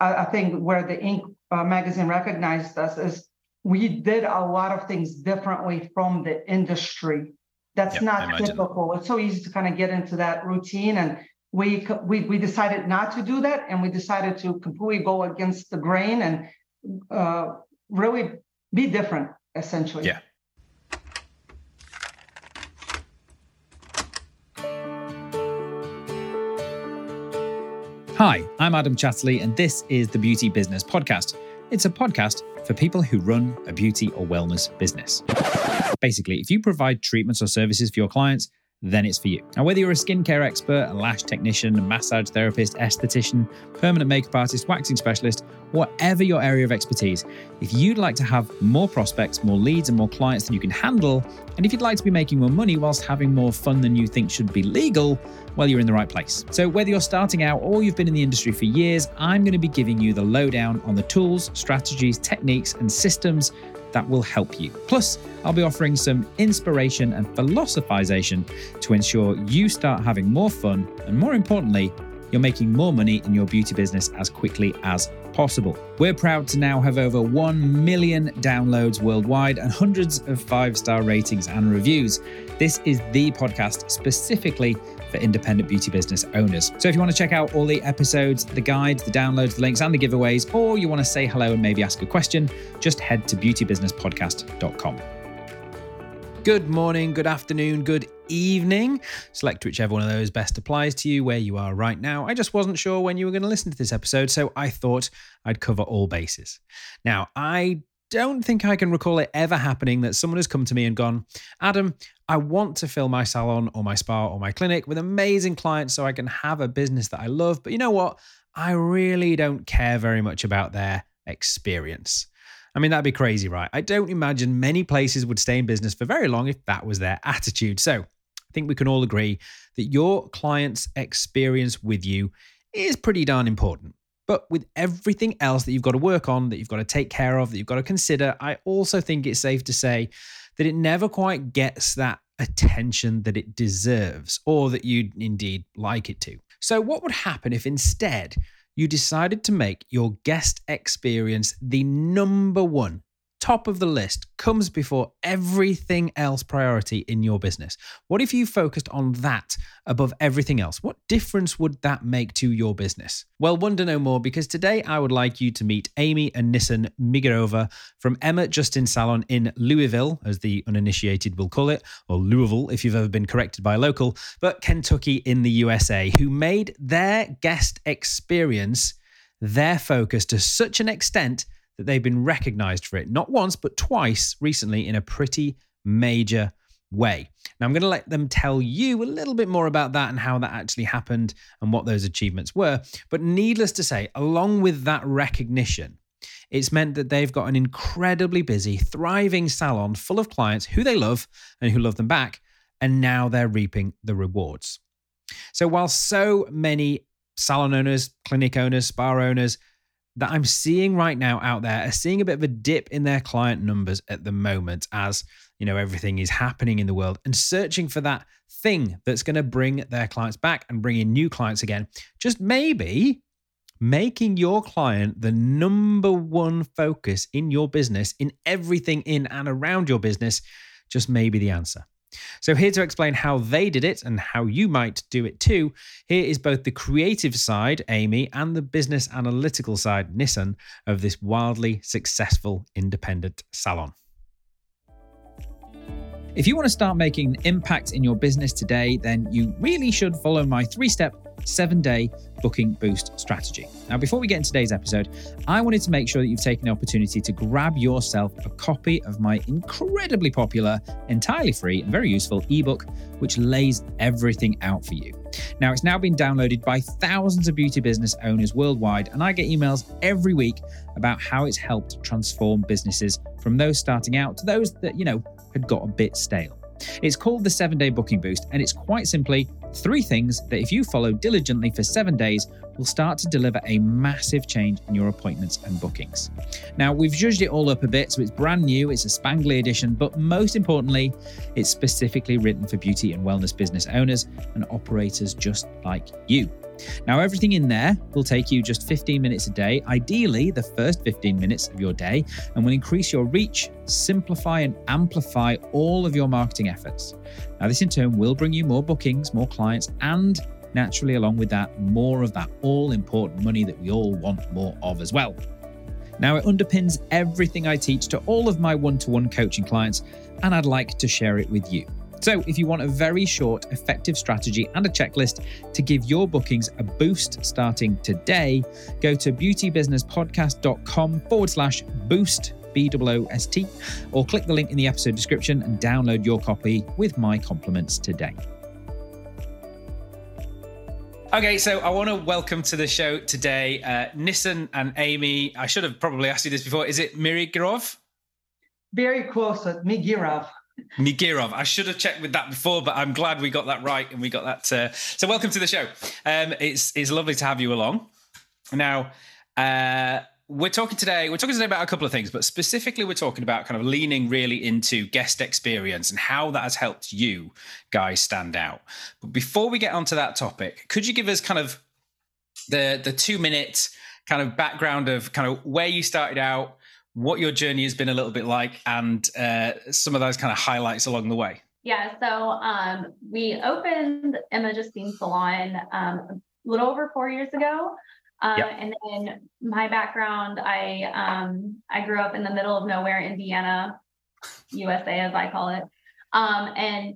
I, I think where the Inc. Uh, magazine recognized us is we did a lot of things differently from the industry. That's yep, not typical. It's so easy to kind of get into that routine, and we we we decided not to do that, and we decided to completely go against the grain and uh, really be different, essentially. Yeah. Hi, I'm Adam Chatterley, and this is the Beauty Business Podcast. It's a podcast for people who run a beauty or wellness business. Basically, if you provide treatments or services for your clients, then it's for you. Now, whether you're a skincare expert, a lash technician, a massage therapist, esthetician, permanent makeup artist, waxing specialist, whatever your area of expertise, if you'd like to have more prospects, more leads, and more clients than you can handle, and if you'd like to be making more money whilst having more fun than you think should be legal, well, you're in the right place. So, whether you're starting out or you've been in the industry for years, I'm going to be giving you the lowdown on the tools, strategies, techniques, and systems that will help you. Plus, I'll be offering some inspiration and philosophization to ensure you start having more fun and, more importantly, you're making more money in your beauty business as quickly as possible. We're proud to now have over 1 million downloads worldwide and hundreds of five star ratings and reviews. This is the podcast specifically for independent beauty business owners. So if you want to check out all the episodes, the guides, the downloads, the links, and the giveaways, or you want to say hello and maybe ask a question, just head to beautybusinesspodcast.com. Good morning, good afternoon, good evening. Select whichever one of those best applies to you where you are right now. I just wasn't sure when you were going to listen to this episode, so I thought I'd cover all bases. Now, I don't think I can recall it ever happening that someone has come to me and gone, Adam, I want to fill my salon or my spa or my clinic with amazing clients so I can have a business that I love. But you know what? I really don't care very much about their experience. I mean, that'd be crazy, right? I don't imagine many places would stay in business for very long if that was their attitude. So I think we can all agree that your client's experience with you is pretty darn important. But with everything else that you've got to work on, that you've got to take care of, that you've got to consider, I also think it's safe to say that it never quite gets that attention that it deserves or that you'd indeed like it to. So, what would happen if instead you decided to make your guest experience the number one top of the list comes before everything else priority in your business? What if you focused on that above everything else? What difference would that make to your business? Well, wonder no more because today I would like you to meet Amie and Nison Migirova from Emma Justine Salon in Louisville, as the uninitiated will call it, or Louisville if you've ever been corrected by a local, but Kentucky in the USA, who made their guest experience their focus to such an extent that they've been recognized for it, not once, but twice recently in a pretty major way. Now, I'm going to let them tell you a little bit more about that and how that actually happened and what those achievements were. But needless to say, along with that recognition, it's meant that they've got an incredibly busy, thriving salon full of clients who they love and who love them back. And now they're reaping the rewards. So, while so many salon owners, clinic owners, spa owners that I'm seeing right now out there are seeing a bit of a dip in their client numbers at the moment as you know everything is happening in the world and searching for that thing that's going to bring their clients back and bring in new clients again. Just maybe making your client the number one focus in your business in everything in and around your business just may be the answer so, here to explain how they did it and how you might do it too, here is both the creative side, Amie, and the business analytical side, Nison, of this wildly successful independent salon. If you want to start making an impact in your business today, then you really should follow my three step seven day booking boost strategy. Now, before we get into today's episode, I wanted to make sure that you've taken the opportunity to grab yourself a copy of my incredibly popular, entirely free, and very useful ebook, which lays everything out for you. Now, it's now been downloaded by thousands of beauty business owners worldwide, and I get emails every week about how it's helped transform businesses from those starting out to those that, you know, had got a bit stale. It's called the seven day booking boost, and it's quite simply Three things that, if you follow diligently for seven days, will start to deliver a massive change in your appointments and bookings. Now, we've judged it all up a bit, so it's brand new, it's a spangly edition, but most importantly, it's specifically written for beauty and wellness business owners and operators just like you. Now, everything in there will take you just 15 minutes a day, ideally the first 15 minutes of your day, and will increase your reach, simplify, and amplify all of your marketing efforts. Now, this in turn will bring you more bookings, more clients, and naturally, along with that, more of that all important money that we all want more of as well. Now, it underpins everything I teach to all of my one to one coaching clients, and I'd like to share it with you. So, if you want a very short, effective strategy and a checklist to give your bookings a boost starting today, go to beautybusinesspodcast.com forward slash boost, B O S T, or click the link in the episode description and download your copy with my compliments today. Okay, so I want to welcome to the show today uh, Nison and Amie. I should have probably asked you this before. Is it Mirigirov? Very close, Migirov. Nigirov. I should have checked with that before, but I'm glad we got that right and we got that. Uh... So, welcome to the show. Um, it's it's lovely to have you along. Now, uh, we're talking today. We're talking today about a couple of things, but specifically, we're talking about kind of leaning really into guest experience and how that has helped you guys stand out. But before we get onto that topic, could you give us kind of the the two minute kind of background of kind of where you started out? What your journey has been a little bit like and uh, some of those kind of highlights along the way. Yeah, so um, we opened Emma Justine Salon um, a little over four years ago. Uh, yep. And then my background, I um, I grew up in the middle of nowhere, Indiana, USA as I call it. Um, and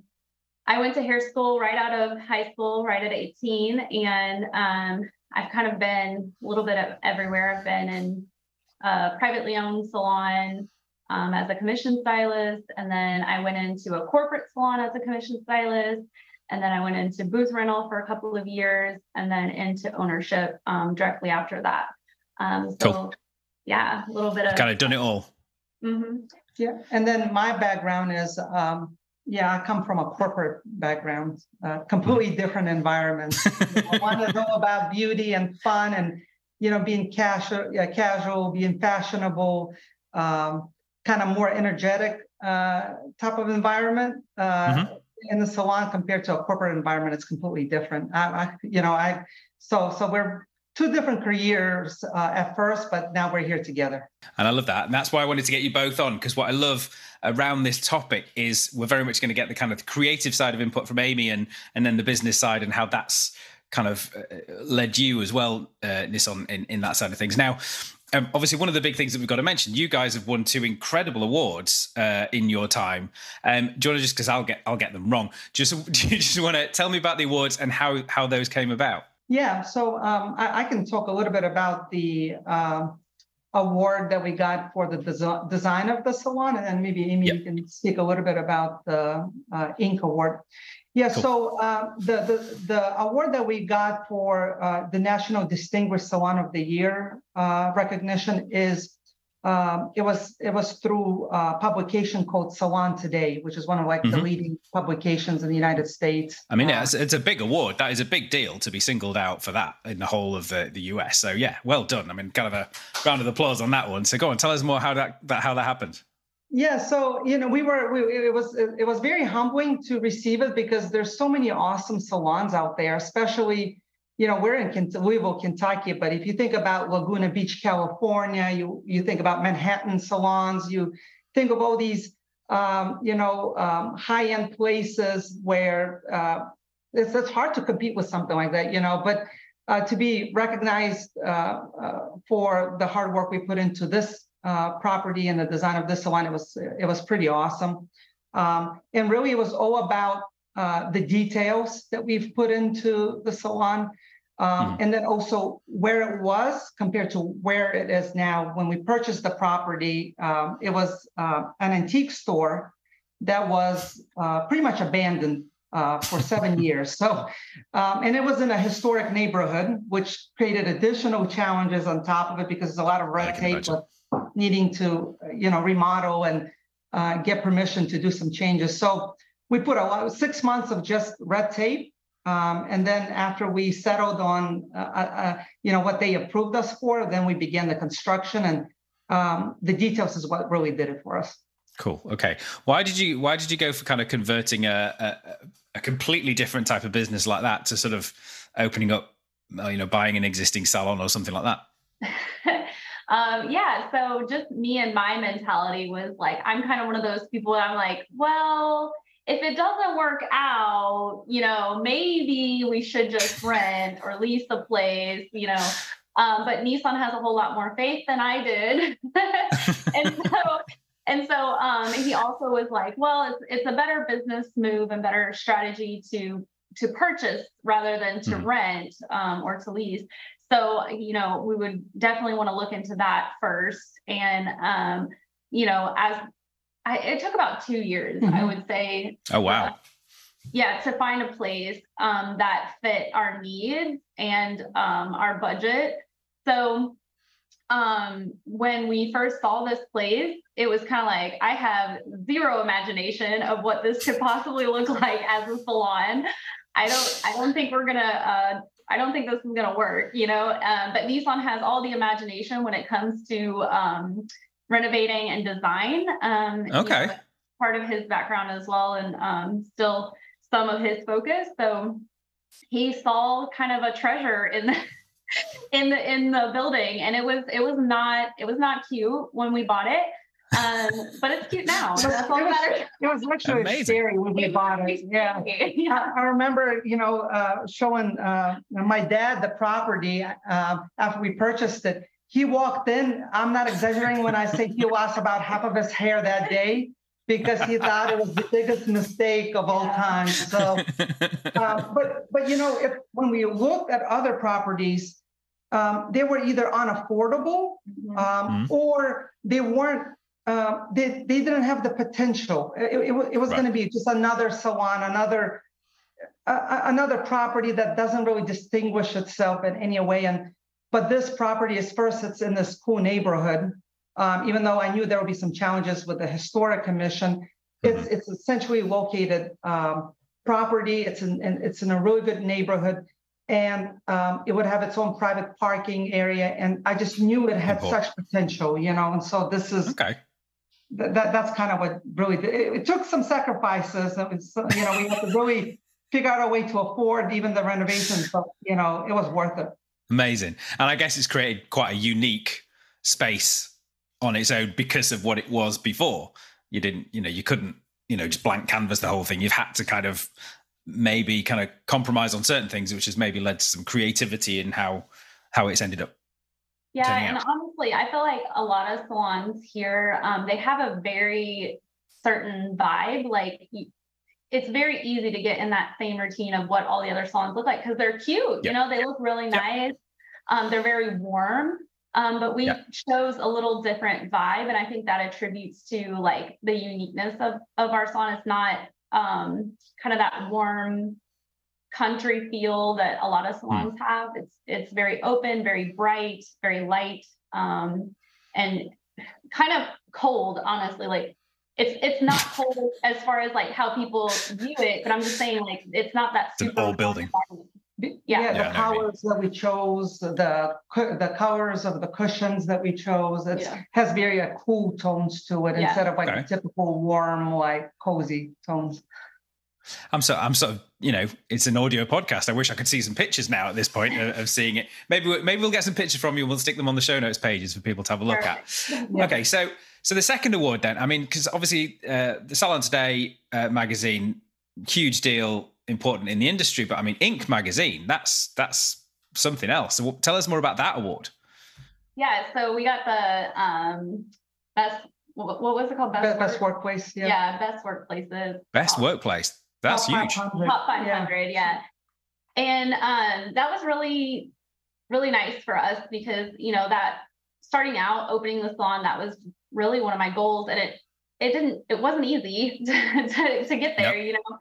I went to hair school right out of high school, right at 18. And um, I've kind of been a little bit of everywhere. I've been in a privately owned salon um, as a commission stylist. And then I went into a corporate salon as a commission stylist. And then I went into booth rental for a couple of years and then into ownership um, directly after that. Um, so, cool. yeah, a little bit of kind of done it all. Mm-hmm. Yeah. And then my background is, um, yeah, I come from a corporate background, uh, completely different environment. I want to know about beauty and fun and you know, being casual, yeah, casual, being fashionable, um, kind of more energetic uh, type of environment uh, mm-hmm. in the salon compared to a corporate environment. It's completely different. I, I you know, I so so we're two different careers uh, at first, but now we're here together. And I love that, and that's why I wanted to get you both on because what I love around this topic is we're very much going to get the kind of creative side of input from Amie and and then the business side and how that's kind of uh, led you as well, uh, Nison, in, in that side of things. Now, um, obviously, one of the big things that we've got to mention, you guys have won two incredible awards uh, in your time. Um, do you want to just because I'll get I'll get them wrong? Just do you just want to tell me about the awards and how how those came about? Yeah, so um, I, I, can talk a little bit about the um, award that we got for the des- design of the salon, and then maybe Amie yep. you can speak a little bit about the uh, Inc. award. Yeah, so uh, the, the the award that we got for uh, the National Distinguished Salon of the Year uh, recognition is um, it was it was through a publication called Salon Today, which is one of like mm-hmm. the leading publications in the United States. I mean, yeah, uh, it's, it's, a big award. That is a big deal to be singled out for that in the whole of the, the US. So yeah, well done. I mean, kind of a round of applause on that one. So go on, tell us more how that, that how that happened. Yeah, so you know, we were we, it was it was very humbling to receive it because there's so many awesome salons out there, especially you know we're in Louisville, Kentucky, but if you think about Laguna Beach, California, you you think about Manhattan salons, you think of all these um, you know um, high end places where uh, it's it's hard to compete with something like that, you know, but. Uh, to be recognized uh, uh for the hard work we put into this uh, property and the design of this salon. It was it was pretty awesome, um, and really it was all about uh, the details that we've put into the salon, um, mm. and then also where it was compared to where it is now. When we purchased the property, um, it was uh, an antique store that was uh, pretty much abandoned uh, for seven years. So, um, and it was in a historic neighborhood, which created additional challenges on top of it because there's a lot of red tape with needing to, you know, remodel and uh, get permission to do some changes. So we put a lot, six months of just red tape Um, and then after we settled on, uh, uh, uh, you know, what they approved us for, then we began the construction and um, the details is what really did it for us. Cool. Okay. Why did you Why did you go for kind of converting a, a, a completely different type of business like that to sort of opening up, uh, you know, buying an existing salon or something like that? um, yeah. So just me and my mentality was like, I'm kind of one of those people. That I'm like, well, if it doesn't work out, you know, maybe we should just rent or lease the place, you know. Um, but Nison has a whole lot more faith than I did. and so and so um, he also was like, well, it's it's a better business move and better strategy to to purchase rather than to mm rent um, or to lease. So, you know, we would definitely want to look into that first. And, um, you know, as I, it took about two years, mm-hmm. I would say. Oh, wow. Uh, yeah, to find a place um, that fit our needs and um, our budget. So um, when we first saw this place, it was kind of like I have zero imagination of what this could possibly look like as a salon. I don't I don't think we're gonna uh, I don't think this is gonna work, you know. Um, but Nison has all the imagination when it comes to um, renovating and design. Um, okay. You know, part of his background as well, and um, still some of his focus. So he saw kind of a treasure in the in the in the building, and it was it was not it was not cute when we bought it. Um, but it's cute now. That's all it, was, it was actually Amazing. scary when we bought it. Yeah. yeah. I, I, remember, you know, uh, showing uh, my dad the property uh, after we purchased it. He walked in. I'm not exaggerating when I say he lost about half of his hair that day because he thought it was the biggest mistake of all time. So, uh, but but you know, if when we looked at other properties, um, they were either unaffordable mm-hmm. um, mm-hmm. or they weren't uh, they, they didn't have the potential. It, it, it was right. going to be just another salon, another uh, another property that doesn't really distinguish itself in any way. And but this property is first, it's in this cool neighborhood. Um, even though I knew there would be some challenges with the historic commission, it's mm-hmm. it's essentially located um, property. It's in, in, it's in a really good neighborhood, and um, it would have its own private parking area. And I just knew it had cool. such potential, you know. And so this is okay that, that that's kind of what really it, it, took some sacrifices. It was, you know, we had to really figure out a way to afford even the renovations, but you know, it was worth it. Amazing, and I guess it's created quite a unique space on its own because of what it was before. You didn't, you know, you couldn't, you know, just blank canvas the whole thing. You've had to kind of maybe kind of compromise on certain things, which has maybe led to some creativity in how how it's ended up yeah, and honestly, I feel like a lot of salons here, um, they have a very certain vibe. Like it's very easy to get in that same routine of what all the other salons look like because they're cute. Yep. You know, they look really yep. nice. Um, they're very warm. Um, but we yep. chose a little different vibe, and I think that attributes to like the uniqueness of of our salon. It's not um, kind of that warm country feel that a lot of hmm. salons mm. have. It's it's very open, very bright, very light, um, and kind of cold. Honestly, like it's it's not cold as far as like how people view it, but I'm just saying like it's not that super old building. Yeah, yeah, the yeah, colors that we chose, the the colors of the cushions that we chose, it yeah. has very uh, cool tones to it instead of like okay. typical warm, like cozy tones. I'm so I'm sort of you know it's an audio podcast. I wish I could see some pictures now at this point of, of seeing it. Maybe maybe we'll get some pictures from you. and We'll stick them on the show notes pages for people to have a look at. Yeah. Okay, so so the second award then. I mean, because obviously uh, the Salon Today uh, magazine, huge deal, important in the industry. But I mean, Inc. magazine, that's that's something else. So tell us more about that award. Yeah, so we got the um, best. What, was it called? Best, best work, workplace. Yeah. yeah, best workplaces. Best workplace. That's top huge. 500. Top 500, yeah. yeah. And um, that was really, really nice for us because, you know, that starting out, opening the salon, that was really one of my goals. And it, it didn't, it wasn't easy to, to, to get there, yep. you know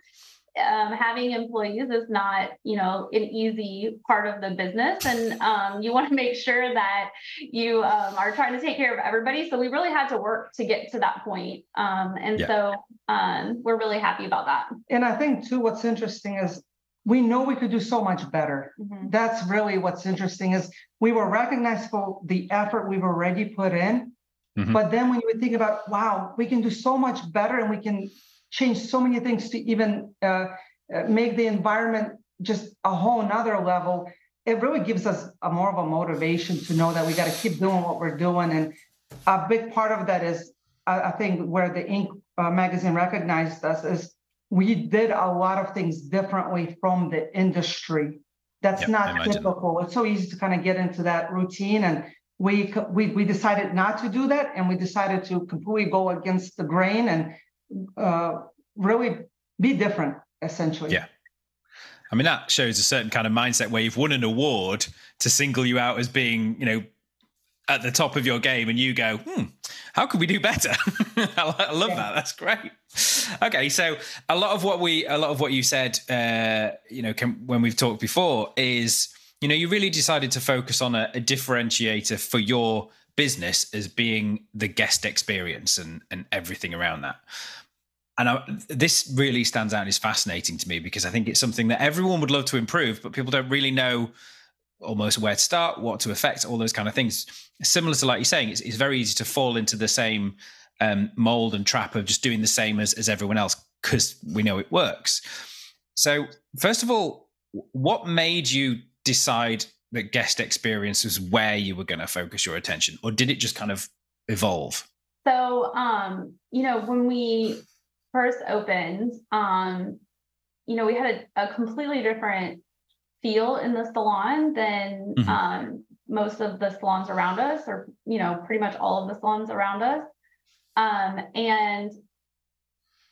um, having employees is not, you know, an easy part of the business, and um, you want to make sure that you um, are trying to take care of everybody. So we really had to work to get to that point, um, and yeah. so um, we're really happy about that. And I think too, what's interesting is we know we could do so much better. Mm-hmm. That's really what's interesting is we were recognized for the effort we've already put in. Mm-hmm. But then when you think about, wow, we can do so much better and we can change so many things to even uh, uh, make the environment just a whole nother level, it really gives us a more of a motivation to know that we got to keep doing what we're doing. And a big part of that is, I think, where the Inc. Uh, magazine recognized us is we did a lot of things differently from the industry. That's yep, not typical. It's so easy to kind of get into that routine, and we we we decided not to do that, and we decided to completely go against the grain and uh, really be different, essentially. Yeah. I mean, that shows a certain kind of mindset where you've won an award to single you out as being, you know, at the top of your game and you go, hmm, how could we do better? I love yeah. that. That's great. Okay, so a lot of what we, a lot of what you said, uh, you know, can, when we've talked before, is you know, you really decided to focus on a, a differentiator for your business as being the guest experience and and everything around that. And I, this really stands out and is fascinating to me because I think it's something that everyone would love to improve, but people don't really know almost where to start, what to affect, all those kind of things. Similar to like you're saying, it's, it's very easy to fall into the same um, mold and trap of just doing the same as, as everyone else because we know it works. So, first of all, what made you decide that guest experience was where you were going to focus your attention, or did it just kind of evolve? So, um, you know, when we first opened, um, you know, we had a, a completely different feel in the salon than mm-hmm. um, most of the salons around us, or you know, pretty much all of the salons around us. Um, and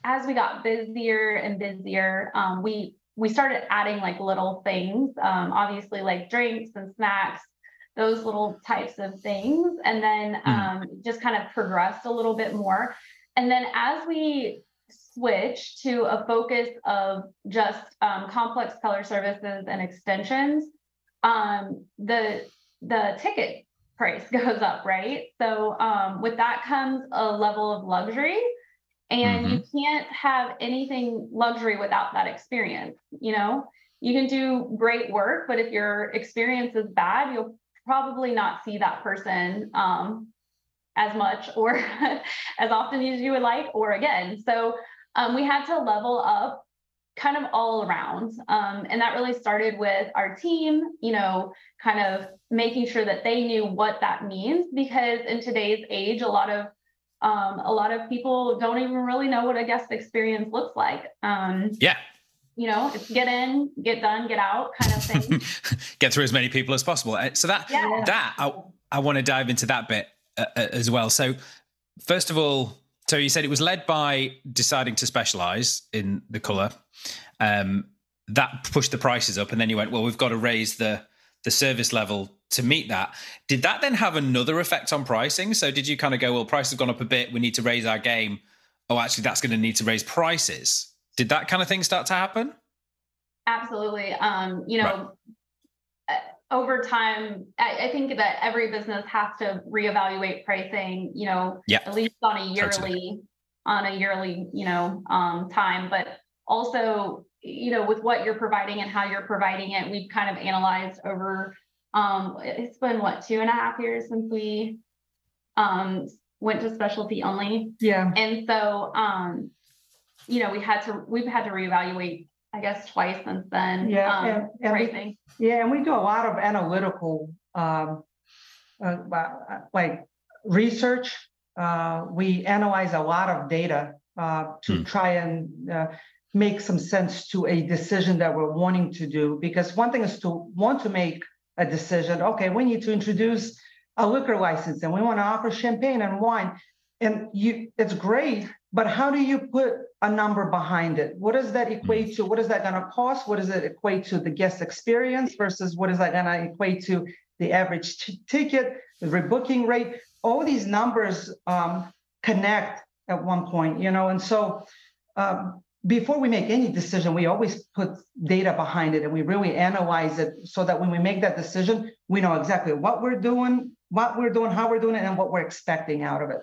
as we got busier and busier, um, we we started adding like little things, um, obviously like drinks and snacks, those little types of things, and then mm. just kind of progressed a little bit more. And then as we switch to a focus of just um, complex color services and extensions, um, the the ticket price goes up, right? So um, with that comes a level of luxury, and mm-hmm. you can't have anything luxury without that experience. You know, you can do great work, but if your experience is bad, you'll probably not see that person um, as much or as often as you would like, or again. So um, we had to level up kind of all around. Um, and that really started with our team, you know, kind of making sure that they knew what that means because in today's age, a lot of um, a lot of people don't even really know what a guest experience looks like. Um, yeah. You know, it's get in, get done, get out kind of thing. get through as many people as possible. Uh, so that yeah. that I, I want to dive into that bit uh, uh, as well. So first of all, so you said it was led by deciding to specialize in the color. Um, that pushed the prices up, and then you went, well, we've got to raise the the service level to meet that. Did that then have another effect on pricing? So did you kind of go, well, prices have gone up a bit, we need to raise our game. Oh, actually, that's going to need to raise prices. Did that kind of thing start to happen? Absolutely. Um, you know, right. Over time, I, I, think that every business has to reevaluate pricing. You know, yeah. at least on a yearly, totally. on a yearly, you know, um, time. But also, you know, with what you're providing and how you're providing it, we've kind of analyzed over. Um, it's been what two and a half years since we um, went to specialty only. Yeah. And so, um, you know, we had to we've had to reevaluate, I guess, twice since then. Yeah. Um, and, and pricing. We, yeah, and we do a lot of analytical, um, uh, uh like research. Uh, we analyze a lot of data uh, to hmm. try and uh, make some sense to a decision that we're wanting to do. Because one thing is to want to make a decision. Okay, we need to introduce a liquor license and we want to offer champagne and wine. And you it's great, but how do you put a number behind it? What does that equate to? What is that going to cost? What does it equate to the guest experience versus what is that going to equate to the average t- ticket, the rebooking rate? All these numbers um, connect at one point, you know, and so um, before we make any decision, we always put data behind it and we really analyze it so that when we make that decision, we know exactly what we're doing, what we're doing, how we're doing it, and what we're expecting out of it.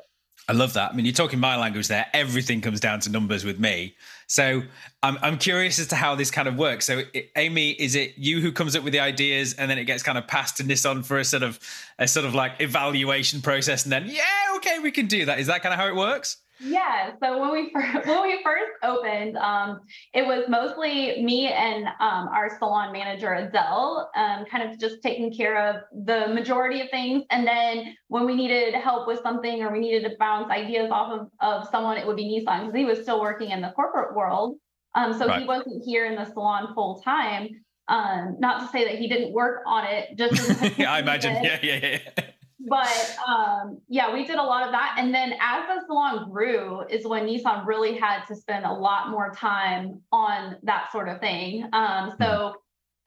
I love that. I mean, you're talking my language there. Everything comes down to numbers with me. So I'm, I'm curious as to how this kind of works. So, Amie, is it you who comes up with the ideas and then it gets kind of passed to Nison for a sort of a sort of like evaluation process, and then yeah, okay, we can do that. Is that kind of how it works? Yeah. So when we first, when we first opened, um, it was mostly me and um, our salon manager Adele, um, kind of just taking care of the majority of things. And then when we needed help with something or we needed to bounce ideas off of, of someone, it would be Nison because he was still working in the corporate world. Um, so right. he wasn't here in the salon full time. Um, not to say that he didn't work on it, just I imagine. Yeah, yeah, yeah but um, yeah, we did a lot of that. And then as the salon grew, is when Nison really had to spend a lot more time on that sort of thing. Um, so mm-hmm.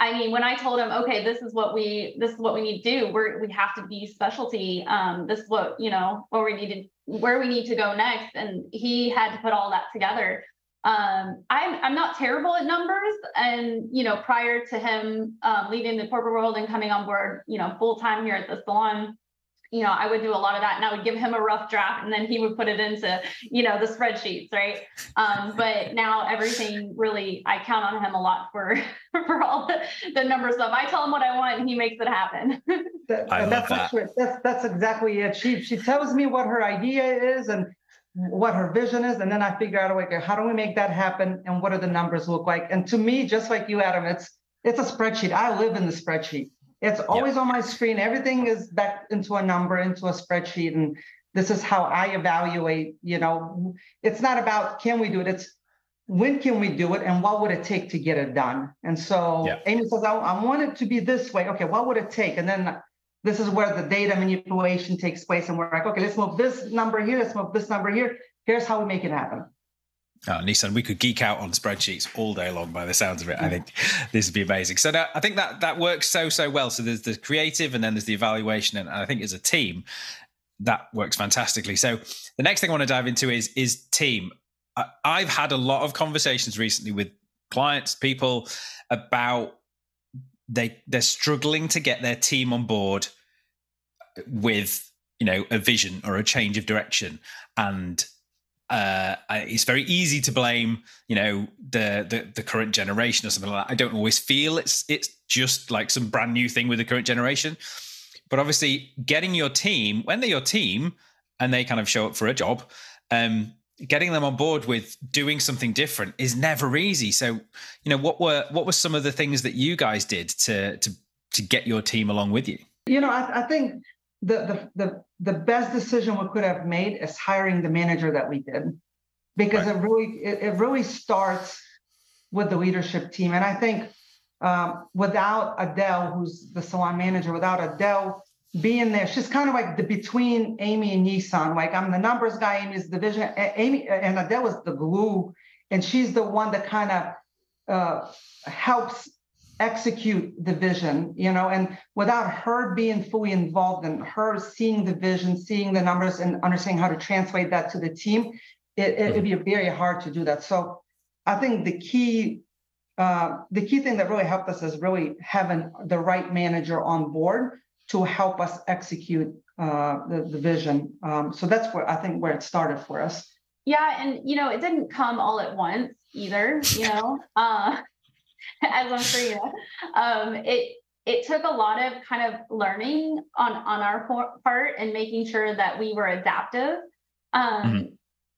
I mean, when I told him, okay, this is what we this is what we need to do. We're we have to be specialty. Um, this is what you know where we need to where we need to go next. And he had to put all that together. Um, I'm I'm not terrible at numbers, and you know, prior to him um, leaving the corporate world and coming on board, you know, full time here at the salon, you know, I would do a lot of that and I would give him a rough draft and then he would put it into, you know, the spreadsheets, right? Um, but now everything really, I count on him a lot for for all the, the number stuff. I tell him what I want and he makes it happen. that, I love that's, that. that's that's exactly it. She she tells me what her idea is and what her vision is, and then I figure out a way. How do we make that happen? And what do the numbers look like? And to me, just like you, Adam, it's it's a spreadsheet. I live in the spreadsheet. It's always yep. on my screen. Everything is back into a number, into a spreadsheet. And this is how I evaluate, you know, it's not about can we do it? It's when can we do it and what would it take to get it done? And so yep. Amie says, I, I want it to be this way. Okay, what would it take? And then this is where the data manipulation takes place. And we're like, okay, let's move this number here, let's move this number here. Here's how we make it happen. Oh, Nison, we could geek out on spreadsheets all day long by the sounds of it. I think this would be amazing. So that, I think that that works so so well. So there's the creative, and then there's the evaluation, and I think as a team, that works fantastically. So the next thing I want to dive into is is team. I, I've had a lot of conversations recently with clients, people about they they're struggling to get their team on board with you know a vision or a change of direction and uh, it's very easy to blame, you know, the, the, the current generation or something like that. I don't always feel it's it's just like some brand new thing with the current generation. But obviously, getting your team when they're your team and they kind of show up for a job, um, getting them on board with doing something different is never easy. So, you know, what were what were some of the things that you guys did to to to get your team along with you? You know, I, I think the, the the the best decision we could have made is hiring the manager that we did. Because right. it really it, it, really starts with the leadership team. And i think um, without adele who's the salon manager without adele being there she's kind of like the between Amie and Nison. Like i'm the numbers guy Amie's the vision Amie and adele is the glue. And she's the one that kind of uh, helps execute the vision, you know, and without her being fully involved and her seeing the vision, seeing the numbers and understanding how to translate that to the team, it, it would be very hard to do that. So I think the key, uh, the key thing that really helped us is really having the right manager on board to help us execute uh, the, the vision. Um, so that's where I think where it started for us. Yeah, and you know, it didn't come all at once either. You know, uh, as I'm sure you know. Um, it it took a lot of kind of learning on on our part and making sure that we were adaptive. Um, mm-hmm.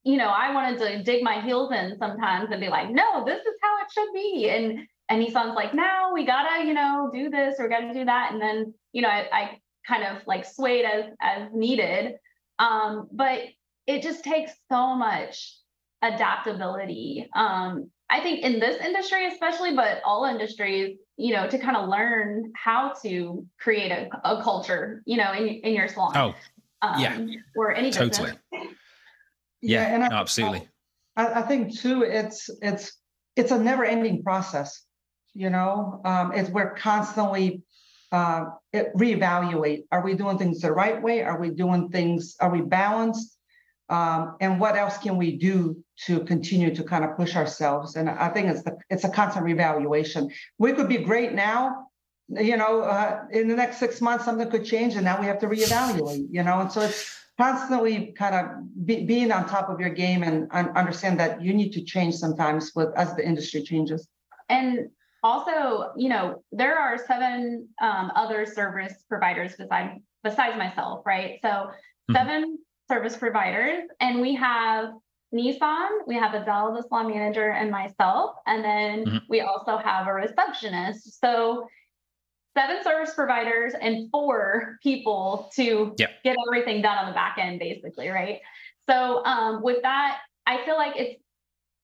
You know, I wanted to dig my heels in sometimes and be like, no, this is how it should be. And and Nison's like, now we gotta, you know, do this or gotta do that. And then, you know, I, I kind of like swayed as as needed. Um, but it just takes so much adaptability um, I think in this industry, especially, but all industries, you know, to kind of learn how to create a, a culture, you know, in, in your salon. Oh, um, yeah. Or any totally. Business. Yeah, yeah and I, absolutely. I, I, think too, it's it's it's a never-ending process. You know, um, it's we're constantly uh, it, reevaluate. Are we doing things the right way? Are we doing things? Are we balanced? um, and what else can we do to continue to kind of push ourselves? And i think it's the, it's a constant reevaluation. we could be great now you know uh, in the next six months something could change and now we have to reevaluate you know? And so it's constantly kind of be, being on top of your game and, and understand that you need to change sometimes with as the industry changes. And also you know there are seven um, other service providers besides besides myself right? So mm-hmm. 7 service providers, and we have Nison, we have Adele, the salon manager, and myself, and then mm-hmm. we also have a receptionist. So seven service providers and four people to yep. get everything done on the back end, basically, right? So um, with that, I feel like it's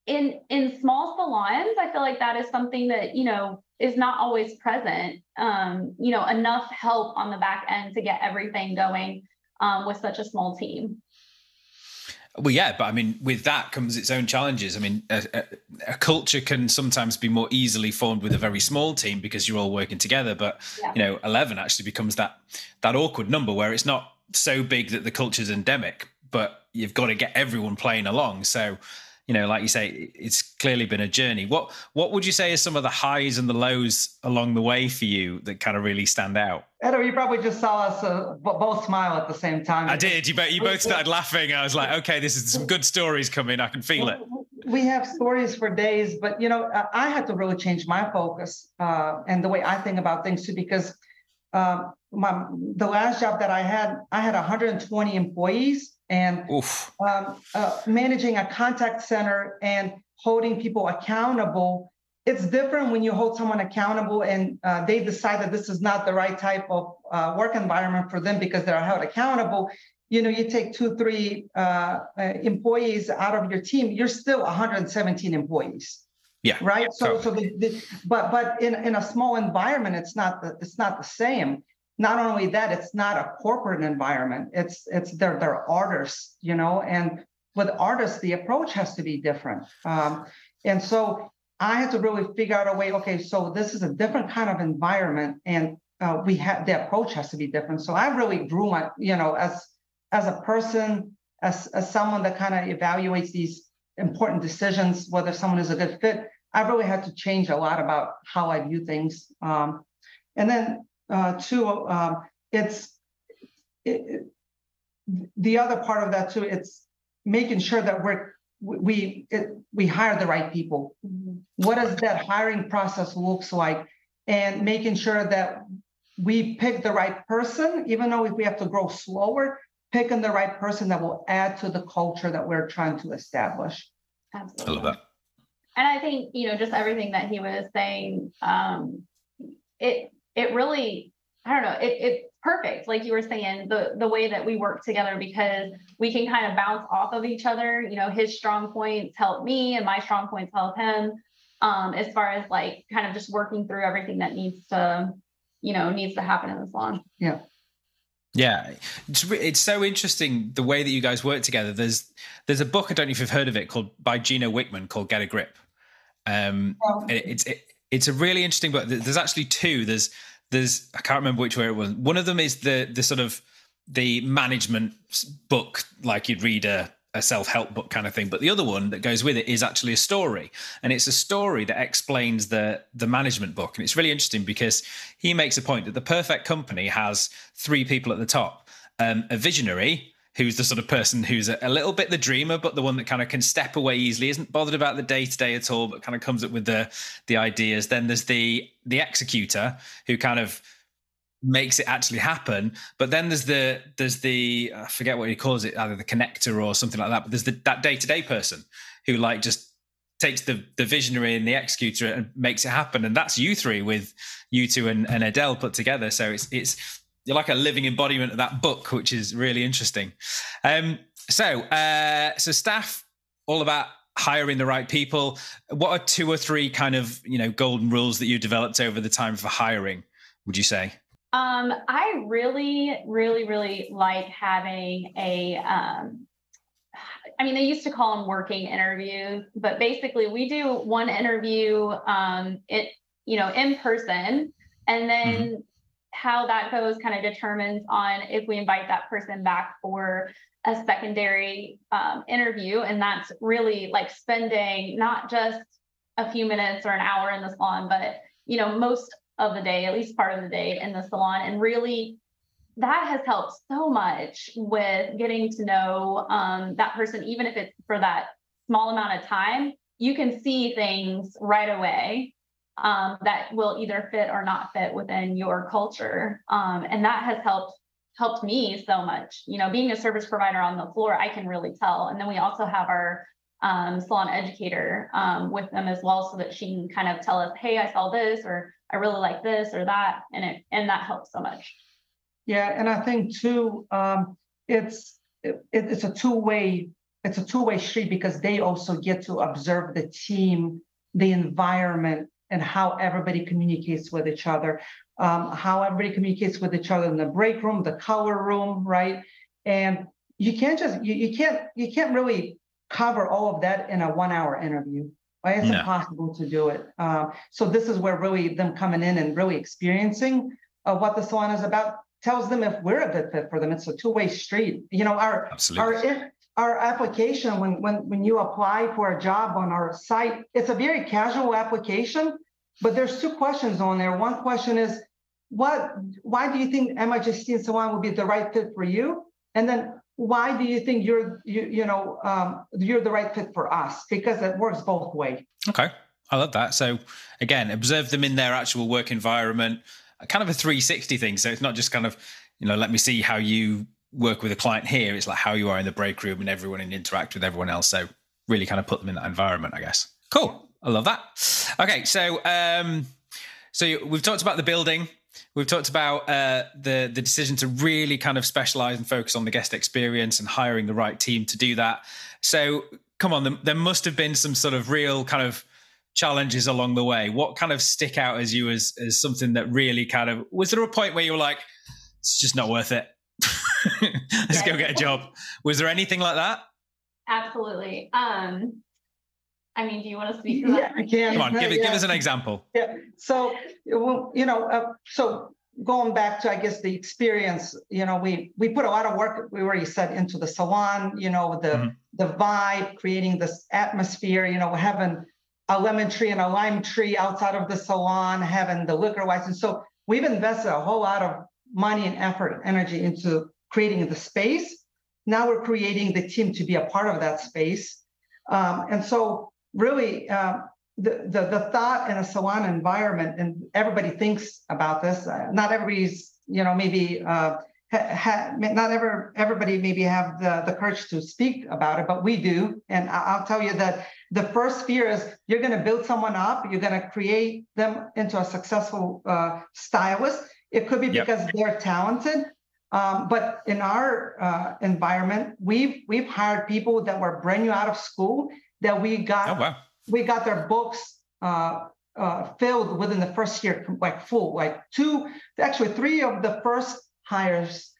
in in small salons. I feel like that is something that you know is not always present. Um, you know, enough help on the back end to get everything going um, with such a small team. Well, yeah, but I mean, with that comes its own challenges. I mean, a, a, a, culture can sometimes be more easily formed with a very small team because you're all working together. But yeah. you know, eleven actually becomes that that awkward number where it's not so big that the culture's endemic, but you've got to get everyone playing along. So you know, like you say, it's clearly been a journey. What what would you say are some of the highs and the lows along the way for you that kind of really stand out? Edo, you probably just saw us uh, both smile at the same time. I did. You, both, you both started laughing. I was like, okay, this is some good stories coming. I can feel it. We have stories for days, but you know, I had to really change my focus uh, and the way I think about things too, because um, my the last job that I had, I had 120 employees and um, uh, managing a contact center and holding people accountable it's different when you hold someone accountable and uh, they decide that this is not the right type of uh, work environment for them because they're held accountable. You know you take two three uh, uh employees out of your team you're still 117 employees. Yeah. Right? So so the, the, but but in, in a small environment it's not the, it's not the same not only that, it's not a corporate environment. It's it's they're they're artists, you know, and with artists, the approach has to be different. Um, and so I had to really figure out a way. Okay, so this is a different kind of environment, and uh, we have the approach has to be different. So I really grew my, you know, as as a person, as as someone that kind of evaluates these important decisions, whether someone is a good fit. I really had to change a lot about how I view things. Um, and then uh, too, um, it's it, the other part of that too. It's making sure that we're we it, we hire the right people. Mm-hmm. What does that hiring process looks like, and making sure that we pick the right person, even though if we have to grow slower, picking the right person that will add to the culture that we're trying to establish. Absolutely. I love that. And I think you know just everything that he was saying. Um, it it really I don't know, it, it's perfect, like you were saying, the the way that we work together because we can kind of bounce off of each other. You know, his strong points help me, and my strong points help him. Um, as far as like kind of just working through everything that needs to, you know, needs to happen in the salon. Yeah. Yeah, it's, it's so interesting the way that you guys work together. There's there's a book I don't know if you've heard of it called by Gino Wickman called Get a Grip. Um, oh. it, it's it, it's a really interesting book. There's actually two. There's there's I can't remember which way it was. One of them is the the sort of the management book, like you'd read a, a self help book kind of thing. But the other one that goes with it is actually a story, and it's a story that explains the the management book, and it's really interesting because he makes a point that the perfect company has three people at the top: um, a visionary who's the sort of person who's a, a, little bit the dreamer, but the one that kind of can step away easily, isn't bothered about the day to day at all, but kind of comes up with the the ideas. Then there's the the executor who kind of makes it actually happen. But then there's the there's the I forget what he calls it, either the connector or something like that. But there's the, that day to day person who like just takes the the visionary and the executor and makes it happen. And that's you three with you two and, and Adele put together. So it's it's you're like a living embodiment of that book, which is really interesting. Um, so, uh, so staff, all about hiring the right people. What are two or three kind of you know golden rules that you developed over the time for hiring? Would you say? Um, I really, really, really like having a. Um, I mean, they used to call them working interviews, but basically, we do one interview, um, it you know, in person, and then mm-hmm how that goes kind of determines on if we invite that person back for a secondary um, interview. And that's really like spending not just a few minutes or an hour in the salon, but you know, most of the day, at least part of the day in the salon, and really that has helped so much with getting to know um, that person, even if it's for that small amount of time. You can see things right away um, that will either fit or not fit within your culture, um, and that has helped helped me so much. You know, being a service provider on the floor, I can really tell. And then we also have our um, salon educator um, with them as well, so that she can kind of tell us, "Hey, I saw this," or "I really like this," or that, and it and that helps so much. Yeah, and I think too, um, it's it, it's a two way it's a two way street because they also get to observe the team, the environment, and how everybody communicates with each other, um, how everybody communicates with each other in the break room, the color room, right? And you can't just you, you can't you can't really cover all of that in a one hour interview. Right? It's no. impossible to do it. Uh, so this is where really them coming in and really experiencing uh, what the salon is about tells them if we're a good fit for them. It's a two way street. You know, our Absolutely. our our application when when when you apply for a job on our site, it's a very casual application, but there's two questions on there. One question is what why do you think Emma Justine Salon would be the right fit for you? And then why do you think you're you, you know um, you're the right fit for us? Because it works both way Okay. I love that. So again, observe them in their actual work environment, kind of a 360 thing. So it's not just kind of, you know, let me see how you work with a client here. It's like how you are in the break room and everyone and interact with everyone else. So really kind of put them in that environment, I guess. Cool. I love that. Okay, so um, so we've talked about the building. We've talked about uh, the the decision to really kind of specialize and focus on the guest experience and hiring the right team to do that. So come on, there must have been some sort of real kind of challenges along the way. What kind of stick out as you as as something that really kind of was there a point where you were like, it's just not worth it. Let's go get a job. Was there anything like that? Absolutely. Um, I mean, do you want to speak to that? Yeah, I can. Come on, give, it, yeah. give us an example. Yeah. So, you know, uh, so going back to, I guess, the experience, you know, we we put a lot of work, we already said, into the salon, you know, the mm-hmm. the vibe, creating this atmosphere, you know, having a lemon tree and a lime tree outside of the salon, having the liquor license. So we've invested a whole lot of money and effort and energy into creating the space. Now we're creating the team to be a part of that space. Um, and so really uh, the, the, the thought in a salon environment, and everybody thinks about this. Uh, not everybody's, you know, maybe uh, ha, not ever everybody maybe have the, the courage to speak about it, but we do. And I'll tell you that the first fear is you're going to build someone up, you're going to create them into a successful uh, stylist. It could be yep. because they're talented, um, but in our uh, environment, we've we've hired people that were brand new out of school that we got oh, wow. we got their books uh, uh, filled within the first year, like full, like two, actually three of the first hires,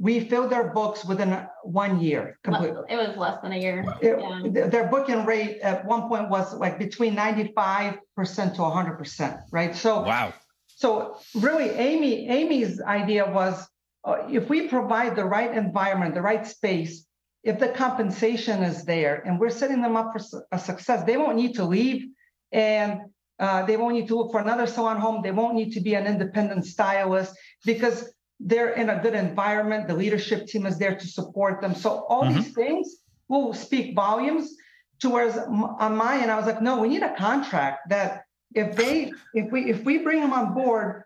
we filled their books within one year completely. It was less than a year. It, yeah. Their booking rate at one point was like between 95% to 100%, right? So wow. So really, Amie, Amie's idea was uh, if we provide the right environment, the right space, if the compensation is there and we're setting them up for a success, they won't need to leave and uh, they won't need to look for another salon home. They won't need to be an independent stylist because they're in a good environment. The leadership team is there to support them. So all mm-hmm. these things will speak volumes. To whereas on my end, I was like, no, we need a contract that if they if we if we bring them on board,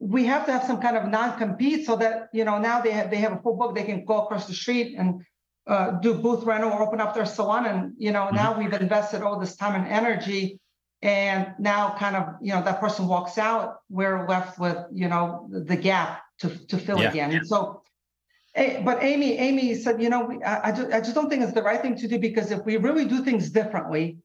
we have to have some kind of non-compete so that you know now they have they have a full book they can go across the street and uh, do booth rental or open up their salon and you know mm-hmm. now we've invested all this time and energy and now kind of you know that person walks out we're left with you know the gap to, to fill yeah. again and so but Amie Amie said you know I, I, just, I just don't think it's the right thing to do because if we really do things differently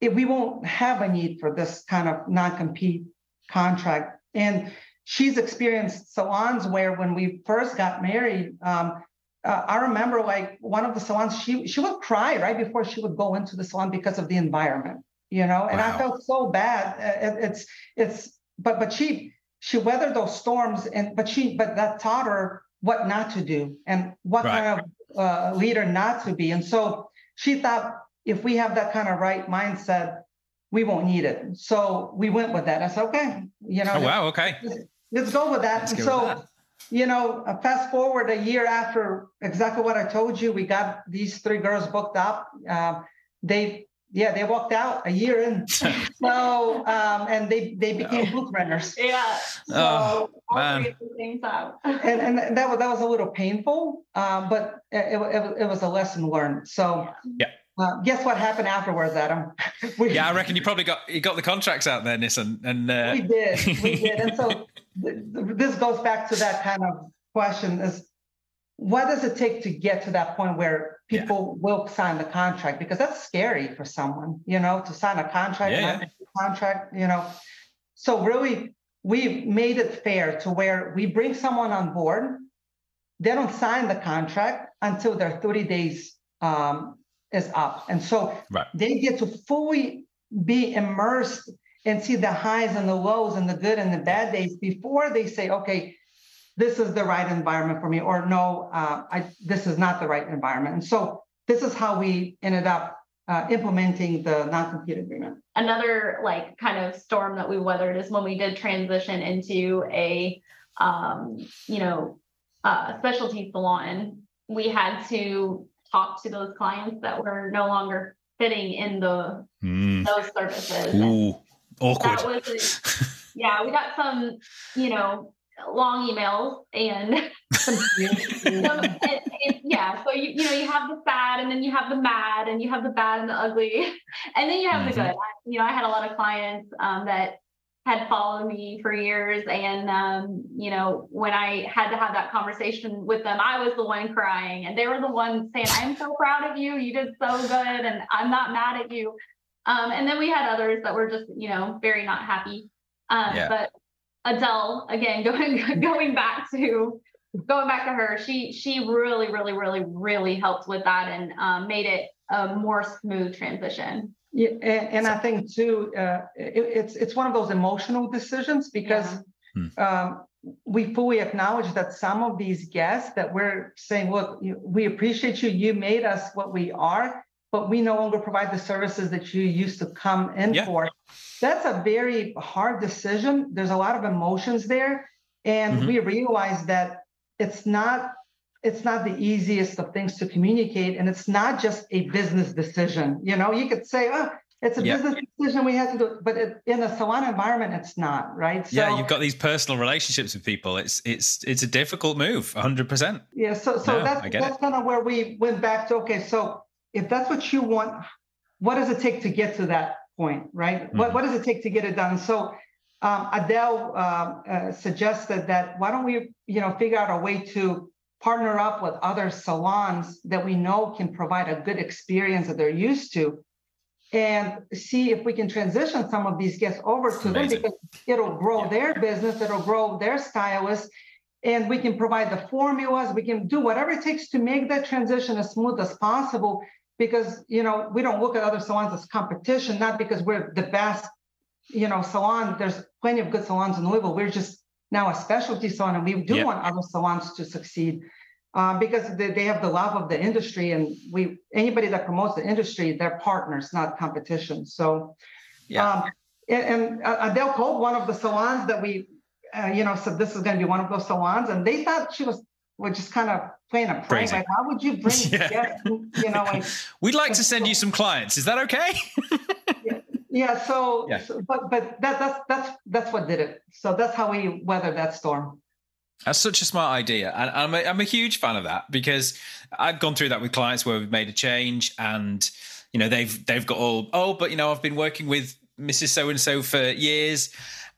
if we won't have a need for this kind of non-compete contract and she's experienced salons where when we first got married um, uh, I remember like one of the salons, she she would cry right before she would go into the salon because of the environment, you know. And wow. I felt so bad. Uh, it, it's it's but but she she weathered those storms, and but she but that taught her what not to do and what right. kind of uh, leader not to be. And so she thought if we have that kind of right mindset, we won't need it. So we went with that. I said, okay, you know. Oh wow, okay. Let's, let's go with that. Let's and so. With that you know, fast forward a year after exactly what I told you, we got these three girls booked up. Uh, they, yeah, they walked out a year in. so, um, and they they became booth runners. Yeah. So, oh, man. and and that was that was a little painful, um, but it, it, it was a lesson learned. So yeah. Uh, guess what happened afterwards, Adam? we, yeah, I reckon you probably got you got the contracts out there, Nison, and uh... we did, we did, and so th- this goes back to that kind of question: is what does it take to get to that point where people yeah. will sign the contract? Because that's scary for someone, you know, to sign a contract, yeah, yeah. contract, you know. So really, we made it fair to where we bring someone on board, they don't sign the contract until they're 30 days um, is up. And so right. they get to fully be immersed and see the highs and the lows and the good and the bad days before they say, okay, this is the right environment for me, or no, uh, I, this is not the right environment. And so this is how we ended up uh, implementing the non-compete agreement. Another like kind of storm that we weathered is when we did transition into a, um, you know, uh, specialty salon. We had to talk to those clients that were no longer fitting in the mm. those services. Ooh, awkward. Was, yeah, we got some, you know, long emails and, some, and, and, yeah. So you you know you have the sad and then you have the mad and you have the bad and the ugly and then you have mm-hmm. the good. I, you know, I had a lot of clients um, that had followed me for years. And, um, you know, when I had to have that conversation with them, I was the one crying and they were the ones saying, I'm so proud of you. You did so good. And I'm not mad at you. Um, and then we had others that were just, you know, very not happy. Um, yeah. But Adele, again, going, going back to, going back to her, she, she really, really, really, really helped with that and um, made it a more smooth transition. Yeah, and, and I think too, uh, it, it's it's one of those emotional decisions because yeah. Hmm. um, we fully acknowledge that some of these guests that we're saying, look, we appreciate you, you made us what we are, but we no longer provide the services that you used to come in yeah. for. That's a very hard decision. There's a lot of emotions there, and mm-hmm. we realize that it's not it's not the easiest of things to communicate and it's not just a business decision. You know you could say oh it's a business decision we had to do but it, in a salon environment it's not right? So, yeah you've got these personal relationships with people. It's it's it's a difficult move 100% yeah so so no, that's that's kind of where we went back to okay so if that's what you want what does it take to get to that point right? Mm-hmm. what, what does it take to get it done? So um, adele um, uh, suggested that why don't we you know figure out a way to partner up with other salons that we know can provide a good experience that they're used to and see if we can transition some of these guests over to them because it'll grow yeah. their business, it'll grow their stylists, and we can provide the formulas, we can do whatever it takes to make that transition as smooth as possible. Because you know, we don't look at other salons as competition, not because we're the best, you know, salon. There's plenty of good salons in Louisville. We're just now a specialty salon, and we do yep. want other salons to succeed um, because they, they have the love of the industry, and we anybody that promotes the industry, they're partners, not competition. So, yeah. Um, and, and uh, Adele called one of the salons that we, uh, you know, said this is going to be one of those salons, and they thought she was was just kind of playing a prank. Like, how would you bring, yeah. guests, you know, like, we'd like to send you some clients. Is that okay? Yeah. So, yeah. so, but but that that's that's that's what did it. So that's how we weathered that storm. That's such a smart idea, and I'm a, I'm a huge fan of that because I've gone through that with clients where we've made a change, and you know they've they've got all oh, but you know I've been working with Mrs. So and So for years,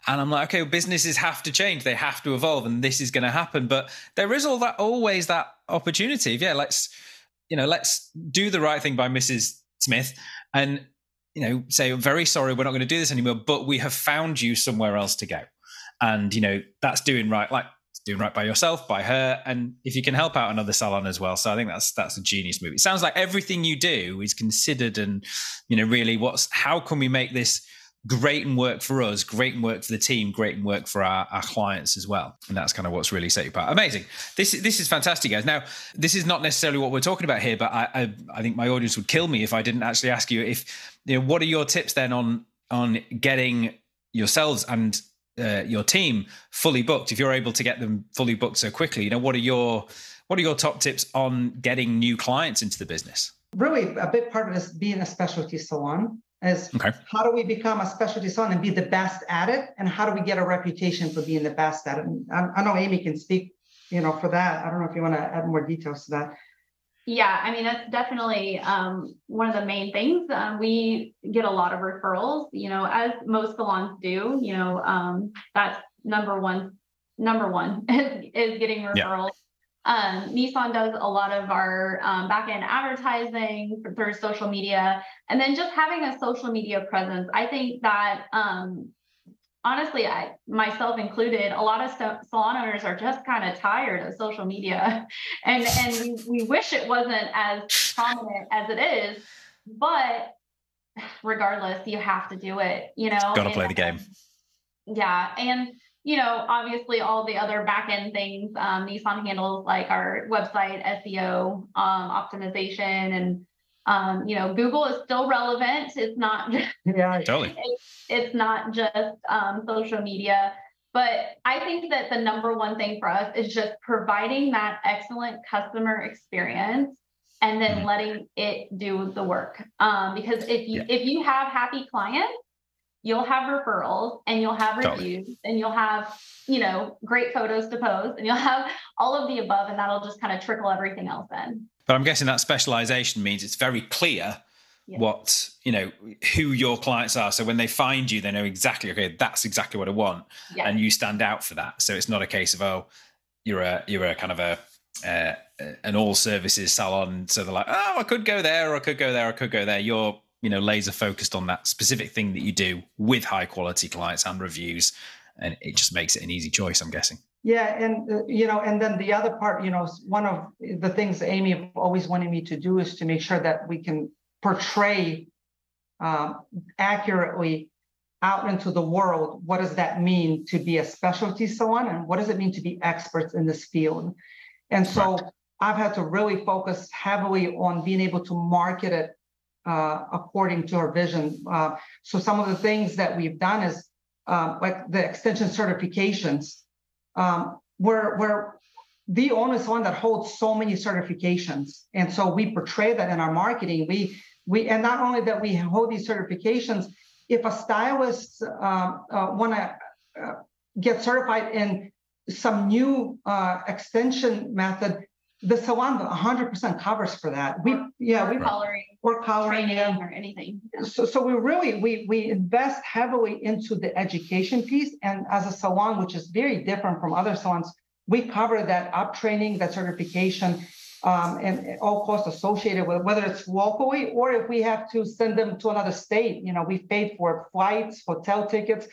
and I'm like okay, well, businesses have to change, they have to evolve, and this is going to happen. But there is all that always that opportunity. Yeah, let's you know let's do the right thing by Mrs. Smith, and you know, say, very sorry, we're not going to do this anymore, but we have found you somewhere else to go. And, you know, that's doing right, like doing right by yourself, by her. And if you can help out another salon as well. So I think that's, that's a genius move. It sounds like everything you do is considered and, you know, really what's, how can we make this great and work for us, great and work for the team, great and work for our, our clients as well. And that's kind of what's really set you apart. Amazing. This this is fantastic, guys. Now, this is not necessarily what we're talking about here, but I, I, I think my audience would kill me if I didn't actually ask you if you know what are your tips then on on getting yourselves and uh, your team fully booked, if you're able to get them fully booked so quickly, you know, what are your what are your top tips on getting new clients into the business? Really, a big part of this being a specialty salon is okay. how do we become a specialty salon and be the best at it, and how do we get a reputation for being the best at it? And I, I know Amie can speak, you know, for that. I don't know if you want to add more details to that. Yeah, I mean that's definitely um, one of the main things. Um, we get a lot of referrals, you know, as most salons do. You know, um, that's number one. Number one is, is getting referrals. Yeah. Um, Nison does a lot of our um, back end advertising through social media, and then just having a social media presence. I think that um, honestly, I myself included, a lot of salon owners are just kind of tired of social media, and and we, we wish it wasn't as prominent as it is, but regardless, you have to do it. You know, got to play the game. Yeah, and you know, obviously all the other back end things um, Nison handles, like our website SEO um, optimization and um, you know, Google is still relevant. It's not just, yeah, totally. It's, it's not just um, social media. But I think that the number one thing for us is just providing that excellent customer experience and then mm-hmm. letting it do the work. Um, because if you yeah. if you have happy clients, you'll have referrals and you'll have reviews totally. and you'll have you know great photos to post and you'll have all of the above and that'll just kind of trickle everything else in. But I'm guessing that specialization means it's very clear yeah. what you know who your clients are. So when they find you, they know exactly okay, that's exactly what I want, yeah. and you stand out for that. So it's not a case of oh, you're a you're a kind of a uh, an all services salon. So they're like, oh, I could go there, or I could go there, I could go there. You're you know laser focused on that specific thing that you do with high quality clients and reviews, and it just makes it an easy choice. I'm guessing. Yeah, and uh, you know, and then the other part, you know, one of the things Amie always wanted me to do is to make sure that we can portray um, accurately out into the world what does that mean to be a specialty salon and what does it mean to be experts in this field? And so i've had to really focus heavily on being able to market it uh, according to our vision. Uh, so some of the things that we've done is uh, like the extension certifications um, we're, we're the only one that holds so many certifications. And so we portray that in our marketing. We, we and not only that we hold these certifications, if a stylist uh, uh, want to uh, get certified in some new uh, extension method, the salon 100% covers for that. We yeah we coloring or coloring yeah. or anything. So so we really we we invest heavily into the education piece, and as a salon, which is very different from other salons, we cover that up training, that certification. Um, and all costs associated with whether it's locally or if we have to send them to another state, you know, we've paid for flights, hotel tickets,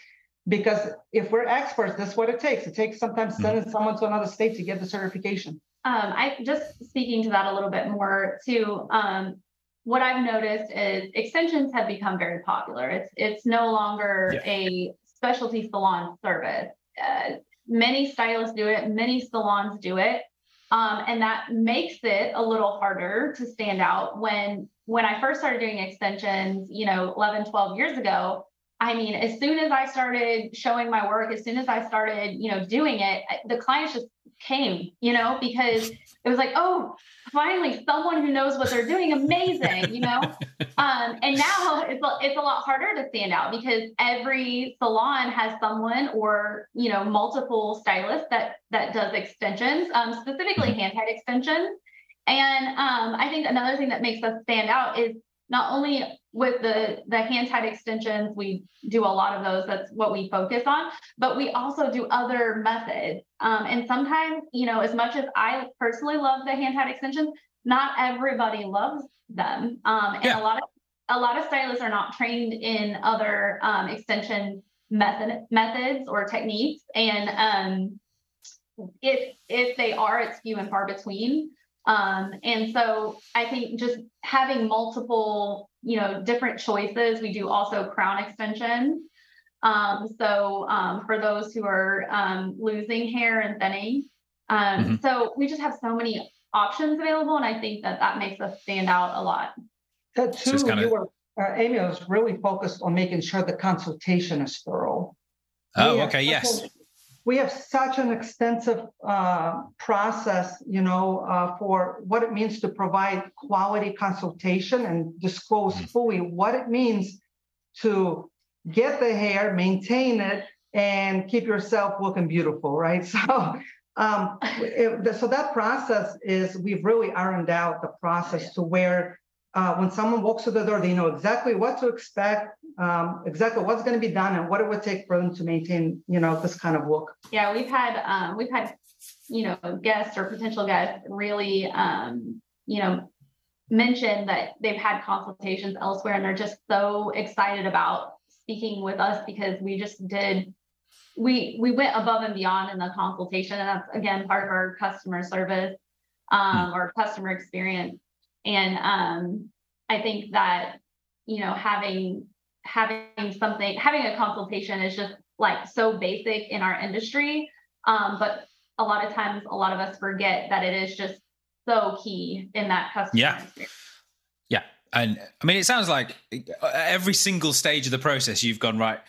because if we're experts, that's what it takes. It takes sometimes mm-hmm. sending mm-hmm. someone to another state to get the certification. Um, I just speaking to that a little bit more too. Um, what I've noticed is extensions have become very popular. It's it's no longer yeah. a specialty salon service. Uh, many stylists do it, many salons do it, um, and that makes it a little harder to stand out. When when I first started doing extensions, you know, 11, 12 years ago, I mean, as soon as I started showing my work, as soon as I started, you know, doing it, the clients just came, you know, because it was like, oh, finally someone who knows what they're doing, amazing, you know. um, and now it's a, it's a lot harder to stand out because every salon has someone or you know multiple stylists that that does extensions, um, specifically mm-hmm. hand tied extensions. And um, I think another thing that makes us stand out is not only with the the hand tied extensions we do a lot of those that's what we focus on but we also do other methods um, and sometimes you know as much as i personally love the hand tied extensions not everybody loves them. Um, and yeah. a lot of a lot of stylists are not trained in other um, extension method methods or techniques. And um, if if they are it's few and far between um, and so I think just having multiple, you know, different choices. We do also crown extensions. Um, so um, for those who are um, losing hair and thinning, um, mm-hmm. so we just have so many options available, and I think that that makes us stand out a lot. That too, kinda... you were uh, Amie was really focused on making sure the consultation is thorough. Oh, okay, yes. We have such an extensive uh, process, you know, uh, for what it means to provide quality consultation and disclose mm-hmm. fully what it means to get the hair, maintain it, and keep yourself looking beautiful, right? So, um, it, so that process is we've really ironed out the process to where uh, when someone walks through the door, they know exactly what to expect, um, exactly what's going to be done, and what it would take for them to maintain, you know, this kind of look. Yeah, we've had um, we've had, you know, guests or potential guests really, um, you know, mention that they've had consultations elsewhere, and they're just so excited about speaking with us because we just did we we went above and beyond in the consultation and that's again part of our customer service um, hmm. or customer experience and um, i think that you know having having something having a consultation is just like so basic in our industry um, but a lot of times a lot of us forget that it is just so key in that customer yeah experience. yeah and i mean it sounds like every single stage of the process you've gone right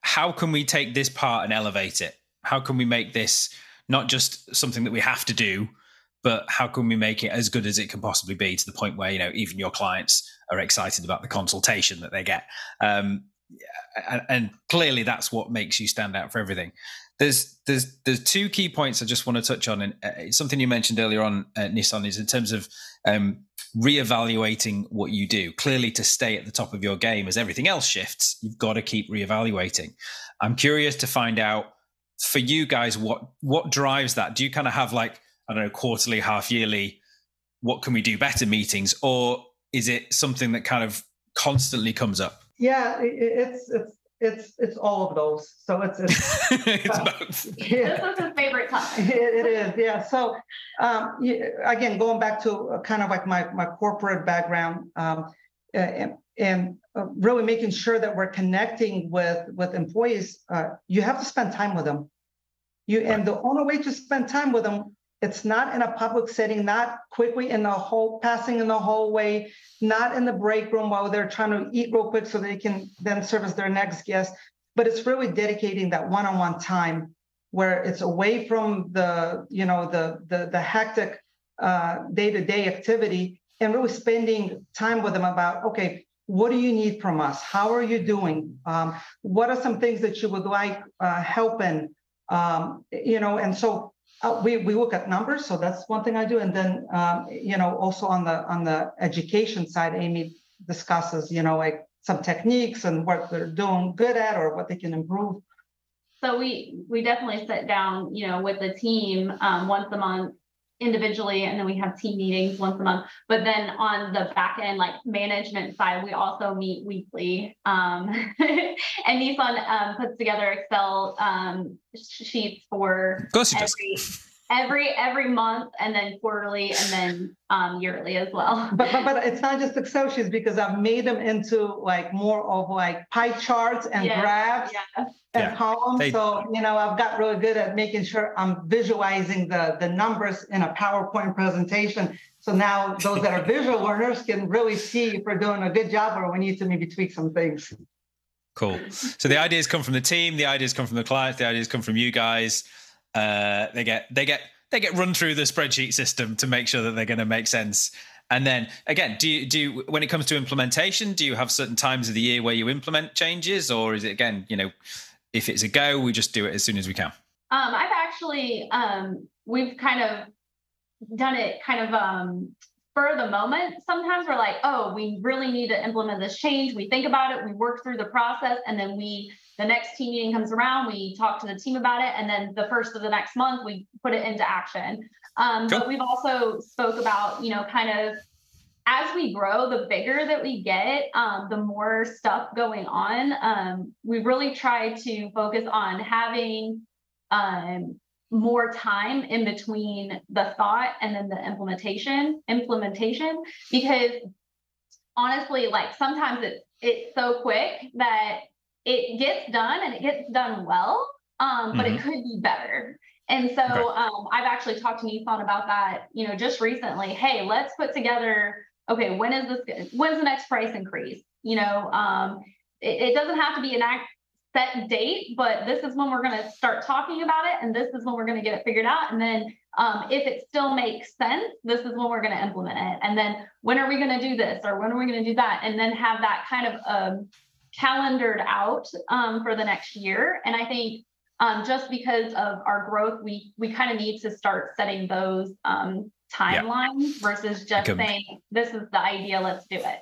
how can we take this part and elevate it? How can we make this not just something that we have to do, but how can we make it as good as it can possibly be to the point where you know even your clients are excited about the consultation that they get um, and, and, clearly that's what makes you stand out for everything there's there's there's two key points i just want to touch on and uh, something you mentioned earlier on uh, Nison is in terms of um, reevaluating what you do. Clearly, to stay at the top of your game as everything else shifts, you've got to keep reevaluating. I'm curious to find out for you guys what what drives that. Do you kind of have like I don't know quarterly, half yearly? What can we do better meetings, or is it something that kind of constantly comes up? Yeah, it's it's it's it's all of those. So it's it's, it's both. Yeah. This is his favorite time. It, it is, yeah. So um, again, going back to kind of like my my corporate background, um, and, and uh, really making sure that we're connecting with with employees. Uh, you have to spend time with them. You and the only way to spend time with them it's not in a public setting, not quickly in the whole passing in the hallway, not in the break room while they're trying to eat real quick so they can then service their next guest. But it's really dedicating that one-on-one time where it's away from the, you know, the the, the hectic uh, day-to-day activity and really spending time with them about, okay, what do you need from us? How are you doing? Um, what are some things that you would like uh, help in? Um, you know, and so uh, we, we look at numbers, so that's one thing I do, and then um, you know also on the on the education side, Amie discusses you know like some techniques and what they're doing good at or what they can improve. So we we definitely sit down you know with the team um, once a month individually and then we have team meetings once a month. But then on the back end like management side we also meet weekly. Um, and Nison um, puts together excel um, sheets for of course every, every every month and then quarterly and then um, yearly as well. But, but but it's not just excel sheets because i've made them into like more of like pie charts and yes, graphs. Yes yeah. columns. They, so, you know, I've got really good at making sure I'm visualizing the, the numbers in a PowerPoint presentation. So now those that are visual learners can really see if we're doing a good job or we need to maybe tweak some things. Cool. So the ideas come from the team, the ideas come from the clients, the ideas come from you guys. Uh, they get they get they get run through the spreadsheet system to make sure that they're going to make sense. And then again, do you do you, when it comes to implementation, do you have certain times of the year where you implement changes, or is it again, you know, if it's a go, we just do it as soon as we can? Um, I've actually um, we've kind of done it kind of um, for the moment. Sometimes we're like, oh, we really need to implement this change. We think about it, we work through the process, and then we the next team meeting comes around, we talk to the team about it, and then the first of the next month we put it into action. Um, cool. But we've also spoke about you know kind of as we grow, the bigger that we get, um, the more stuff going on. Um, we really try to focus on having um, more time in between the thought and then the implementation. Implementation, because honestly, like sometimes it's it's so quick that it gets done and it gets done well, um, but mm-hmm. it could be better. And so okay. um, I've actually talked to Nison about that, you know, just recently. Hey, let's put together okay, when is this, when's the next price increase? You know, um, it, it doesn't have to be an act set date, but this is when we're going to start talking about it, and this is when we're going to get it figured out. And then um, if it still makes sense, this is when we're going to implement it. And then when are we going to do this, or when are we going to do that? And then have that kind of um, calendared out um, for the next year. And I think um, just because of our growth, we we kind of need to start setting those um, timelines yeah. versus just saying this is the idea, let's do it.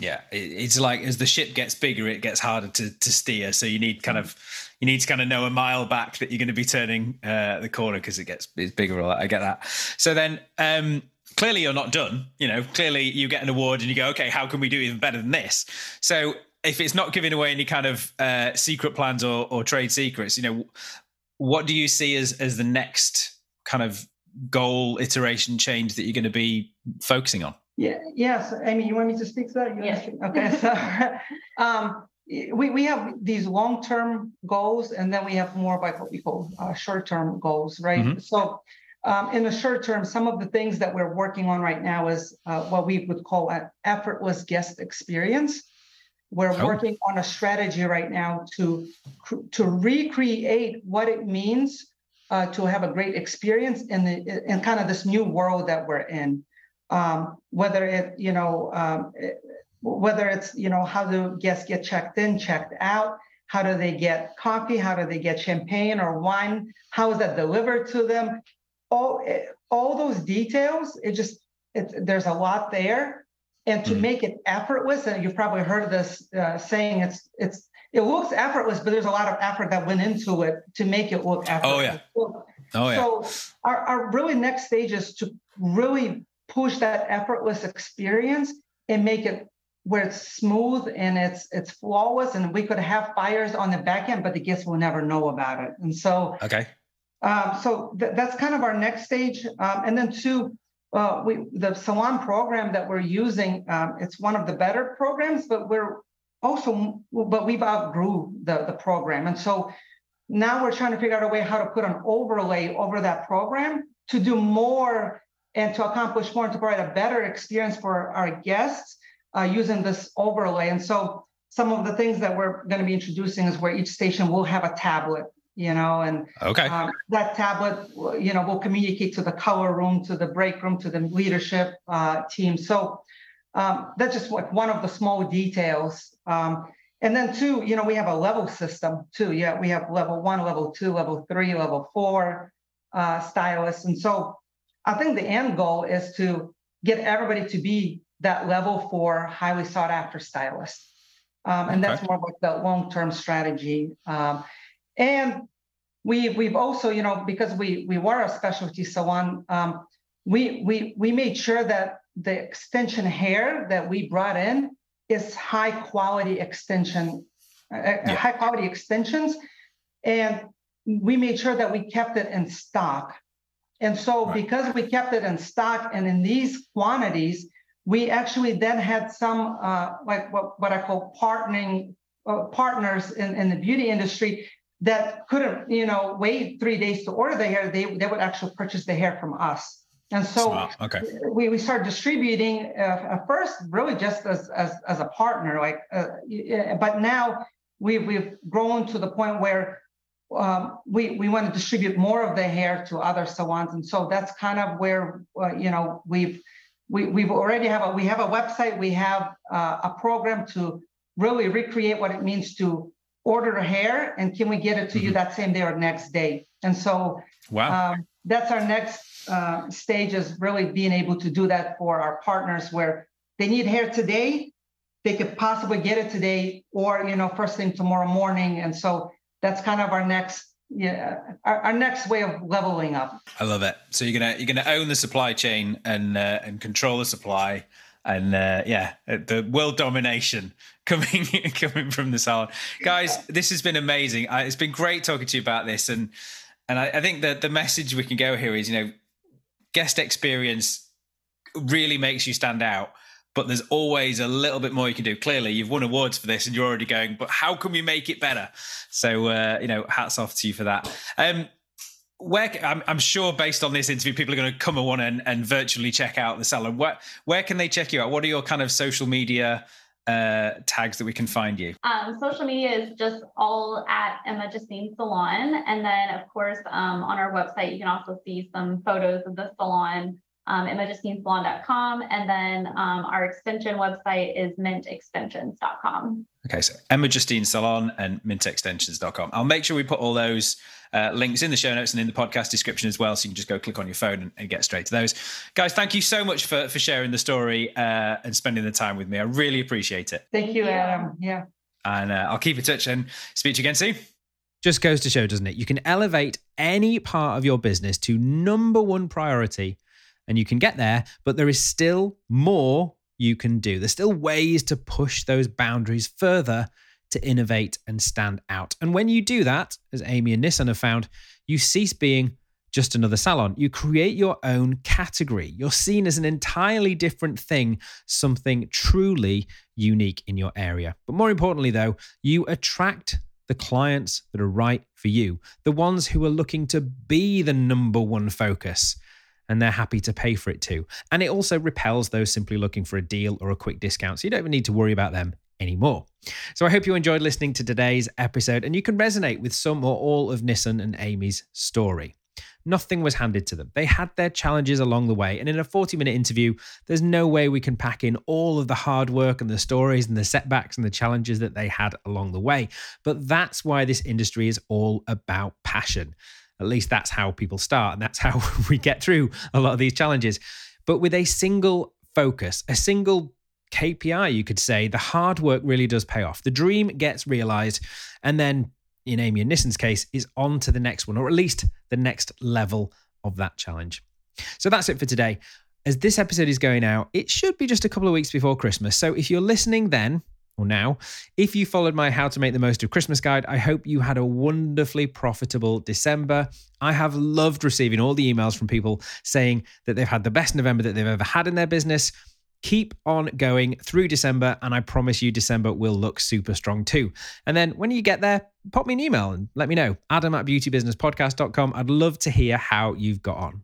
Yeah, it's like as the ship gets bigger, it gets harder to to steer. So you need kind of you need to kind of know a mile back that you're going to be turning uh, the corner because it gets it's bigger. All I get that. So then. um clearly you're not done you know clearly you get an award and you go okay how can we do even better than this so if it's not giving away any kind of uh, secret plans or, or trade secrets you know what do you see as as the next kind of goal iteration change that you're going to be focusing on yeah, yes. Amie, you want me to speak to that? You yes. Okay. So um, we, we have these long-term goals, and then we have more like what we call uh, short-term goals, right? Mm-hmm. So um, in the short term, some of the things that we're working on right now is uh, what we would call an effortless guest experience. We're oh. working on a strategy right now to to recreate what it means uh, to have a great experience in the in kind of this new world that we're in. Um, whether it you know um, whether it's you know how do guests get checked in checked out? How do they get coffee? How do they get champagne or wine? How is that delivered to them? All all those details it just it's there's a lot there. And to mm-hmm. make it effortless and you've probably heard this uh, saying it's it's it looks effortless but there's a lot of effort that went into it to make it look effortless oh yeah. oh yeah. so our, our really next stage is to really push that effortless experience and make it where it's smooth and it's it's flawless and we could have fires on the back end but the guests will never know about it. And so okay. um, so th- that's kind of our next stage. Um, and then two uh, we the salon program that we're using um, it's one of the better programs but we're also but we've outgrew the the program and so now we're trying to figure out a way how to put an overlay over that program to do more and to accomplish more and to provide a better experience for our guests uh, using this overlay. And so some of the things that we're going to be introducing is where each station will have a tablet, you know, and okay. Um, that tablet, you know, will communicate to the color room, to the break room, to the leadership uh, team. So um, that's just like one of the small details. Um, and then two, you know, we have a level system too. Yeah, we have level one, level two, level three, level four uh, stylists. And so I think the end goal is to get everybody to be that level for highly sought after stylist. Um, and that's more like the long term strategy. Um, and we, we've also, you know, because we, we were a specialty salon, um, we, we, we made sure that the extension hair that we brought in is high quality extension, uh, uh yeah. high quality extensions. And we made sure that we kept it in stock and so, right. because we kept it in stock and in these quantities, we actually then had some uh, like what, what I call partnering uh, partners in, in the beauty industry that couldn't, you know, wait three days to order the hair. They they would actually purchase the hair from us. And so wow. okay. we, we started distributing uh, at first really just as, as, as a partner, like, uh, but now we've, we've grown to the point where um, we we want to distribute more of the hair to other salons, and so that's kind of where uh, you know we've we we've already have a we have a website, we have uh, a program to really recreate what it means to order hair, and can we get it to mm-hmm. you that same day or next day? And so wow, um, that's our next uh, stage is really being able to do that for our partners where they need hair today, they could possibly get it today, or you know first thing tomorrow morning, and so that's kind of our next yeah our, our, next way of leveling up. I love it. So you're gonna you're gonna own the supply chain and uh, and control the supply and uh, yeah the world domination coming coming from the salon guys this has been amazing. It's been great talking to you about this. And and I, I think that the message we can go here is you know guest experience really makes you stand out but there's always a little bit more you can do. Clearly, you've won awards for this, and you're already going. But how can we make it better? So, uh, you know, hats off to you for that. Um, where I'm, I'm, sure, based on this interview, people are going to come and and, and virtually check out the salon. Where where can they check you out? What are your kind of social media uh, tags that we can find you? Um, social media is just all at Emma Justine Salon. And then, of course, um, on our website, you can also see some photos of the salon um, emmajustinesalon.com. And then um, our extension website is mintextensions.com. Okay, so Emma Justine Salon and mintextensions.com. I'll make sure we put all those uh, links in the show notes and in the podcast description as well. So you can just go click on your phone and, and get straight to those. Guys, thank you so much for, for sharing the story uh, and spending the time with me. I really appreciate it. Thank you, Adam. Yeah. And uh, I'll keep in touch and speak to you again soon. Just goes to show, doesn't it? You can elevate any part of your business to number one priority and you can get there, but there is still more you can do. There's still ways to push those boundaries further to innovate and stand out. And when you do that, as Amie and Nison have found, you cease being just another salon. You create your own category. You're seen as an entirely different thing, something truly unique in your area. But more importantly, though, you attract the clients that are right for you, the ones who are looking to be the number one focus and they're happy to pay for it too. And it also repels those simply looking for a deal or a quick discount. So you don't even need to worry about them anymore. So I hope you enjoyed listening to today's episode and you can resonate with some or all of Nison and Amie's story. Nothing was handed to them. They had their challenges along the way. And in a 40 minute interview, there's no way we can pack in all of the hard work and the stories and the setbacks and the challenges that they had along the way. But that's why this industry is all about passion. At least that's how people start, and that's how we get through a lot of these challenges. But with a single focus, a single KPI, you could say, the hard work really does pay off. The dream gets realized, and then in Amie and Nison's case, is on to the next one, or at least the next level of that challenge. So that's it for today. As this episode is going out, it should be just a couple of weeks before Christmas. So if you're listening then, or now. If you followed my How to Make the Most of Christmas guide, I hope you had a wonderfully profitable December. I have loved receiving all the emails from people saying that they've had the best November that they've ever had in their business. Keep on going through December, and I promise you, December will look super strong too. And then when you get there, pop me an email and let me know. Adam at beautybusinesspodcast.com. I'd love to hear how you've got on.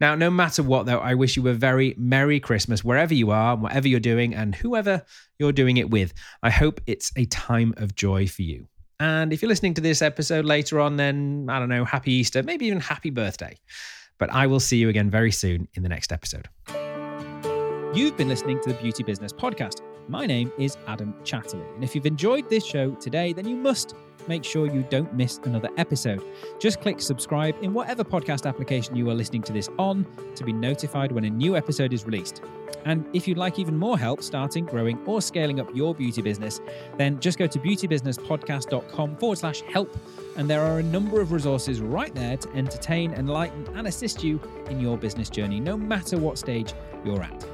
Now, no matter what, though, I wish you a very Merry Christmas wherever you are, whatever you're doing, and whoever you're doing it with. I hope it's a time of joy for you. And if you're listening to this episode later on, then I don't know, happy Easter, maybe even happy birthday. But I will see you again very soon in the next episode. You've been listening to the Beauty Business Podcast. My name is Adam Chatterley. And if you've enjoyed this show today, then you must make sure you don't miss another episode. Just click subscribe in whatever podcast application you are listening to this on to be notified when a new episode is released. And if you'd like even more help starting, growing, or scaling up your beauty business, then just go to beautybusinesspodcast.com forward slash help. And there are a number of resources right there to entertain, enlighten, and assist you in your business journey, no matter what stage you're at.